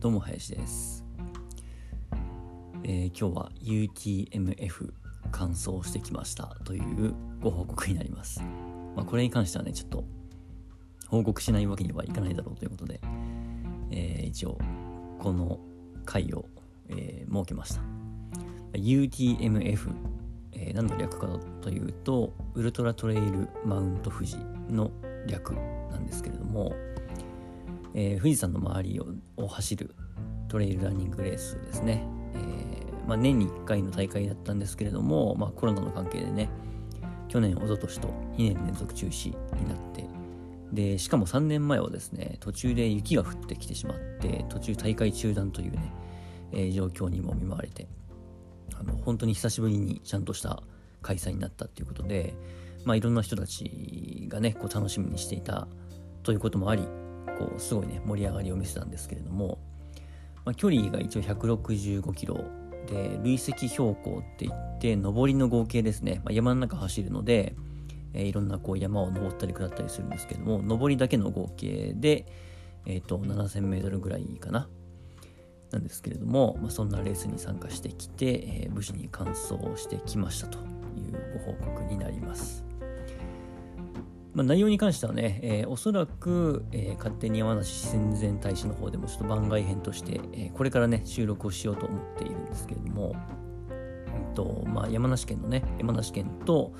どうも林です、えー、今日は UTMF 完走してきましたというご報告になります、まあ、これに関してはねちょっと報告しないわけにはいかないだろうということで、えー、一応この回を、えー、設けました。UTMF、えー、何の略かというとウルトラトレイルマウント富士の略なんですけれども、えー、富士山の周りを走るトレイルランニングレースですね、えー、まあ、年に1回の大会だったんですけれども、まあ、コロナの関係でね去年おととしと2年連続中止になってでしかも3年前はですね途中で雪が降ってきてしまって途中大会中断というね、えー、状況にも見舞われてあの本当に久しぶりにちゃんとした開催になったっていうことで、まあ、いろんな人たちがねこう楽しみにしていたということもありこうすごいね盛り上がりを見せたんですけれども、まあ、距離が一応165キロで累積標高って言って上りの合計ですね、まあ、山の中走るので、えー、いろんなこう山を登ったり下ったりするんですけども上りだけの合計で、えーと、7000メートルぐらいかななんですけれども、まあ、そんなレースに参加してきて、えー、無事に完走してきましたというご報告になります。まあ、内容に関してはね、えー、おそらく、えー、勝手に山梨親善大使の方でもちょっと番外編として、えー、これからね、収録をしようと思っているんですけれども、うんとまあ、山梨県のね、山梨県と、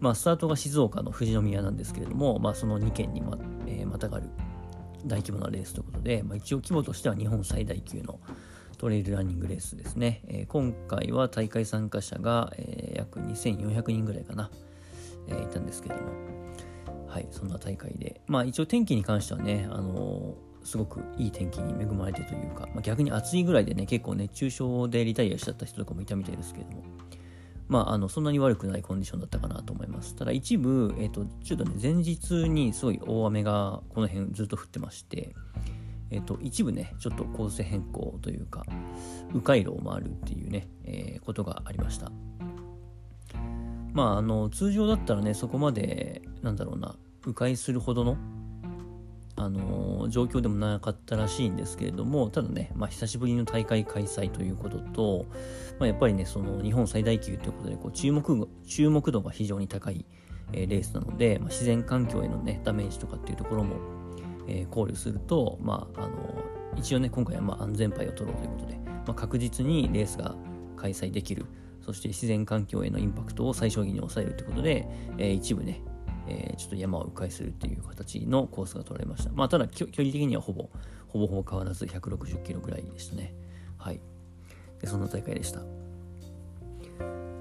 まあ、スタートが静岡の富士宮なんですけれども、まあ、その2県にま,、え、またがる大規模なレースということで、まあ、一応規模としては日本最大級のトレイルランニングレースですね。え、今回は大会参加者が、え、約2400人ぐらいかな、え、いたんですけれども、はい、そんな大会で、まあ一応天気に関してはね、あのー、すごくいい天気に恵まれてというか、まあ、逆に暑いぐらいでね、結構熱中症でリタイアしちゃった人とかもいたみたいですけれども、まあ、あの、そんなに悪くないコンディションだったかなと思います。ただ一部、えっ、ー、と、ちょっとね、前日にすごい大雨がこの辺ずっと降ってまして、えっ、ー、と、一部ね、ちょっと構成変更というか、迂回路を回るっていうね、えー、ことがありました。まあ、あの、通常だったらね、そこまで、なんだろうな、迂回するほどの、あのー、状況でもなかったらしいんですけれども、ただね、まあ、久しぶりの大会開催ということと、まあ、やっぱりね、その日本最大級ということで、こう注目注目度が非常に高い、えー、レースなので、まあ、自然環境へのね、ダメージとかっていうところも、えー、考慮すると、まあ、あの一応ね、今回はまあ安全牌を取ろうということで、まあ、確実にレースが開催できる、そして自然環境へのインパクトを最小限に抑えるということで、えー、一部ね、えー、ちょっと山を迂回するっていう形のコースが取られました。まあ、ただ距離的にはほぼ、ほぼほぼ変わらず160キロぐらいでしたね。はい。で、そんな大会でした。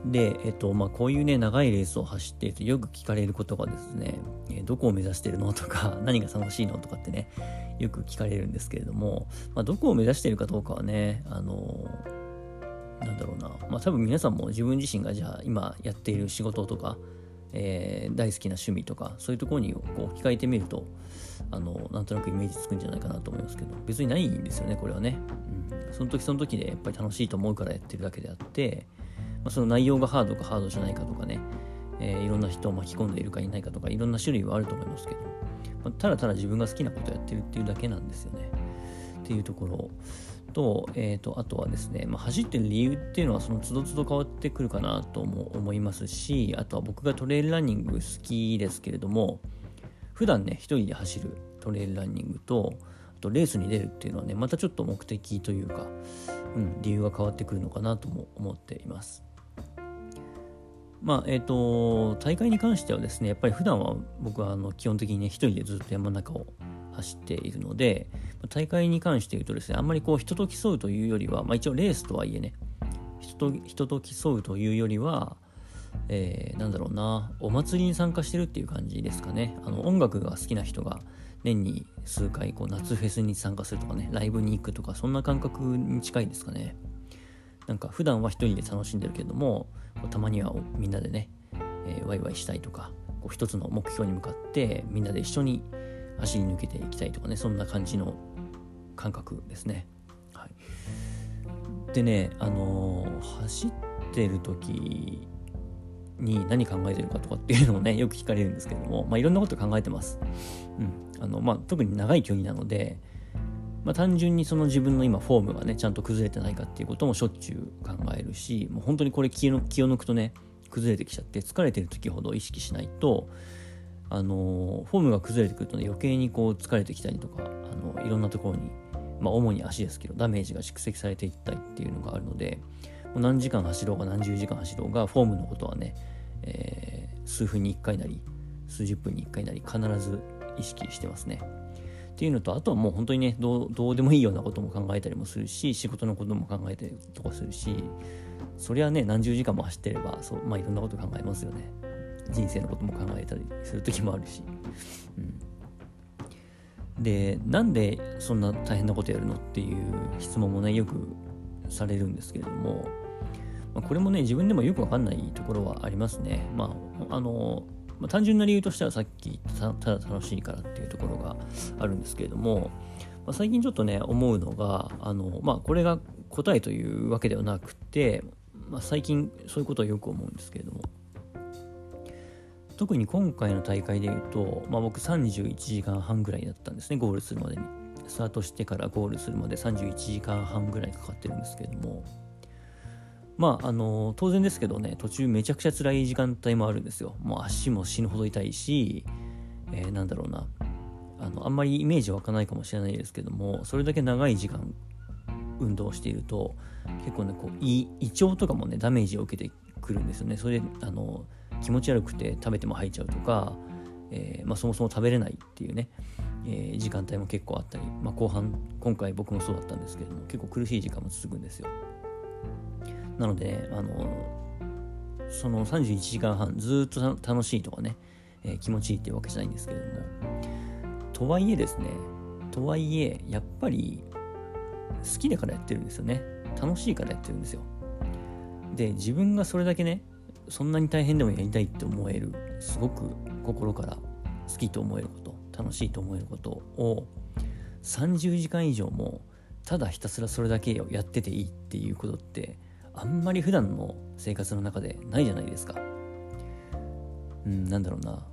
で、えっと、まあ、こういうね、長いレースを走っているとよく聞かれることがですね、え、どこを目指してるのとか、何が楽しいのとかってね、よく聞かれるんですけれども、まあ、どこを目指しているかどうかはね、あの、なんだろうな、まあ、多分皆さんも自分自身がじゃあ今やっている仕事とか、えー、大好きな趣味とかそういうところにこう置き換えてみるとあのなんとなくイメージつくんじゃないかなと思いますけど別にないんですよねこれはね、うん、その時その時でやっぱり楽しいと思うからやってるだけであって、まあ、その内容がハードかハードじゃないかとかね、えー、いろんな人を巻き込んでいるかいないかとかいろんな種類はあると思いますけど、まあ、ただただ自分が好きなことをやってるっていうだけなんですよね。っていうところと、えーと、あとはですね、まあ、走ってる理由っていうのはその都度都度変わってくるかなとも思いますしあとは僕がトレイルランニング好きですけれども普段ね一人で走るトレイルランニングとあとレースに出るっていうのはねまたちょっと目的というか、うん、理由が変わってくるのかなとも思っています。まあ、えっ、ー、と、大会に関してはですね、やっぱり普段は僕はあの基本的にね、一人でずっと山の中を走っているので、大会に関して言うとですね、あんまりこう人と競うというよりは、まあ、一応レースとはいえね、人と人と競うというよりは、えー、なんだろうな、お祭りに参加してるっていう感じですかね。あの音楽が好きな人が年に数回こう夏フェスに参加するとかね、ライブに行くとか、そんな感覚に近いですかね。なんか普段は一人で楽しんでるけども、たまにはみんなでね、えー、ワイワイしたいとか、こう一つの目標に向かってみんなで一緒に走り抜けていきたいとかねそんな感じの感覚ですね。はい、でねあの、走ってる時に何考えてるかとかっていうのをねよく聞かれるんですけども、まあ、いろんなこと考えてます。うんあのまあ、特に長い距離なのでまあ、単純にその自分の今フォームがねちゃんと崩れてないかっていうこともしょっちゅう考えるしもう本当にこれ気を抜くとね崩れてきちゃって疲れてる時ほど意識しないとあのフォームが崩れてくるとね余計にこう疲れてきたりとかあのいろんなところに、まあ、主に足ですけどダメージが蓄積されていったりっていうのがあるのでもう何時間走ろうが何十時間走ろうがフォームのことはね、えー、数分に1回なり数十分に1回なり必ず意識してますね。っていうのとあとはもう本当にねどうでもいいようなことも考えたりもするし仕事のことも考えたりとかするしそりゃね何十時間も走ってればそうまあいろんなこと考えますよね人生のことも考えたりする時もあるし、うん、でなんでそんな大変なことやるのっていう質問もねよくされるんですけれども、まあ、これもね自分でもよくわかんないところはありますね。まああのまあ、単純な理由としてはさっきただ楽しいからっていうところがあるんですけれども、まあ、最近ちょっとね思うのがあの、まあ、これが答えというわけではなくて、まあ、最近そういうことはよく思うんですけれども。特に今回の大会でいうと、まあ、僕31時間半ぐらいだったんですねゴールするまでに。スタートしてからゴールするまで31時間半ぐらいかかってるんですけども。まあ、あの当然ですけどね途中めちゃくちゃ辛い時間帯もあるんですよ。もう足も死ぬほど痛いし、えー、なんだろうな。あのあんまりイメージ湧かないかもしれないですけどもそれだけ長い時間運動していると結構ねこう胃胃腸とかもねダメージを受けてくるんですよね。それであの気持ち悪くて食べても吐いちゃうとか、えー、まあ、そもそも食べれないっていうね、えー、時間帯も結構あったり、まあ、後半今回僕もそうだったんですけども結構苦しい時間も続くんですよなので、あの、その31時間半ずっと楽しいとかね、えー、気持ちいいっていうわけじゃないんですけれども、とはいえですね、とはいえ、やっぱり好きだからやってるんですよね。楽しいからやってるんですよ。で、自分がそれだけね、そんなに大変でもやりたいって思える、すごく心から好きと思えること、楽しいと思えることを30時間以上もただひたすらそれだけをやってていいっていうことってあんまり普段の生活の中でないじゃないですか。うん、なんだろうな。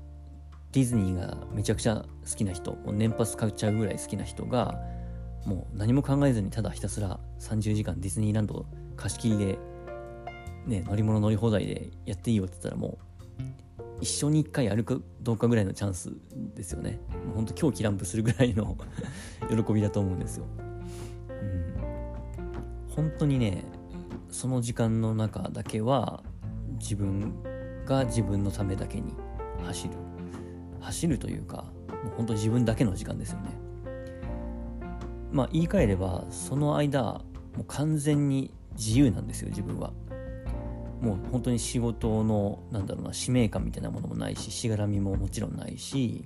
ディズニーがめちゃくちゃ好きな人、もう年パス買っちゃうぐらい好きな人が、もう何も考えずにただひたすら30時間ディズニーランド貸し切りで、ね、乗り物乗り放題でやっていいよって言ったらもう、一生に一回やるかどうかぐらいのチャンスですよね。もうほんと狂気乱舞するぐらいの 喜びだと思うんですよ。うん。本当にね、その時間の中だけは自分が自分のためだけに走る走るというかもう本当自分だけの時間ですよねまあ言い換えればその間もう完全に自由なんですよ自分はもう本当に仕事のなんだろうな使命感みたいなものもないししがらみももちろんないし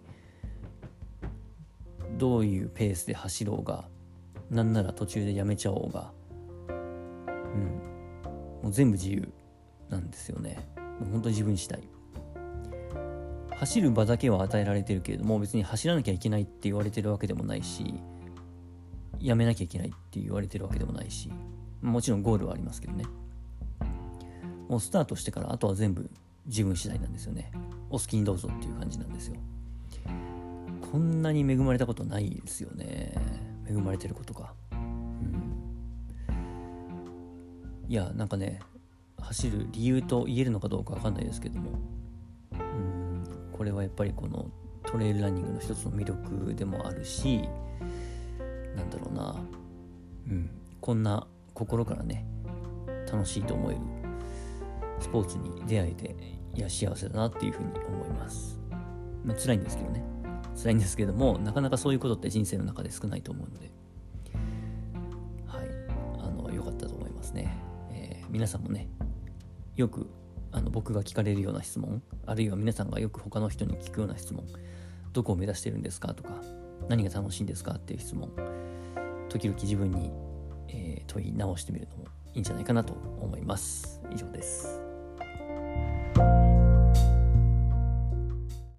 どういうペースで走ろうがなんなら途中でやめちゃおうがうん。もう全部自由なんですよね。もう本当に自分次第。走る場だけは与えられてるけれども別に走らなきゃいけないって言われてるわけでもないしやめなきゃいけないって言われてるわけでもないしもちろんゴールはありますけどね。もうスタートしてからあとは全部自分次第なんですよね。お好きにどうぞっていう感じなんですよ。こんなに恵まれたことないですよね。恵まれてることかうん。いやなんかね走る理由と言えるのかどうか分かんないですけども。うん。これはやっぱりこのトレイルランニングの一つの魅力でもあるしなんだろうな。うん。こんな心からね楽しいと思えるスポーツに出会えていや幸せだなっていうふうに思います、まあ、辛いんですけどね。辛いんですけどもなかなかそういうことって人生の中で少ないと思うので。はい。あの良かったと思いますね。え皆さんもねよくあの僕が聞かれるような質問あるいは皆さんがよく他の人に聞くような質問どこを目指してるんですかとか何が楽しいんですかっていう質問時々自分に、えー、問い直してみるのもいいんじゃないかなと思います。以上です。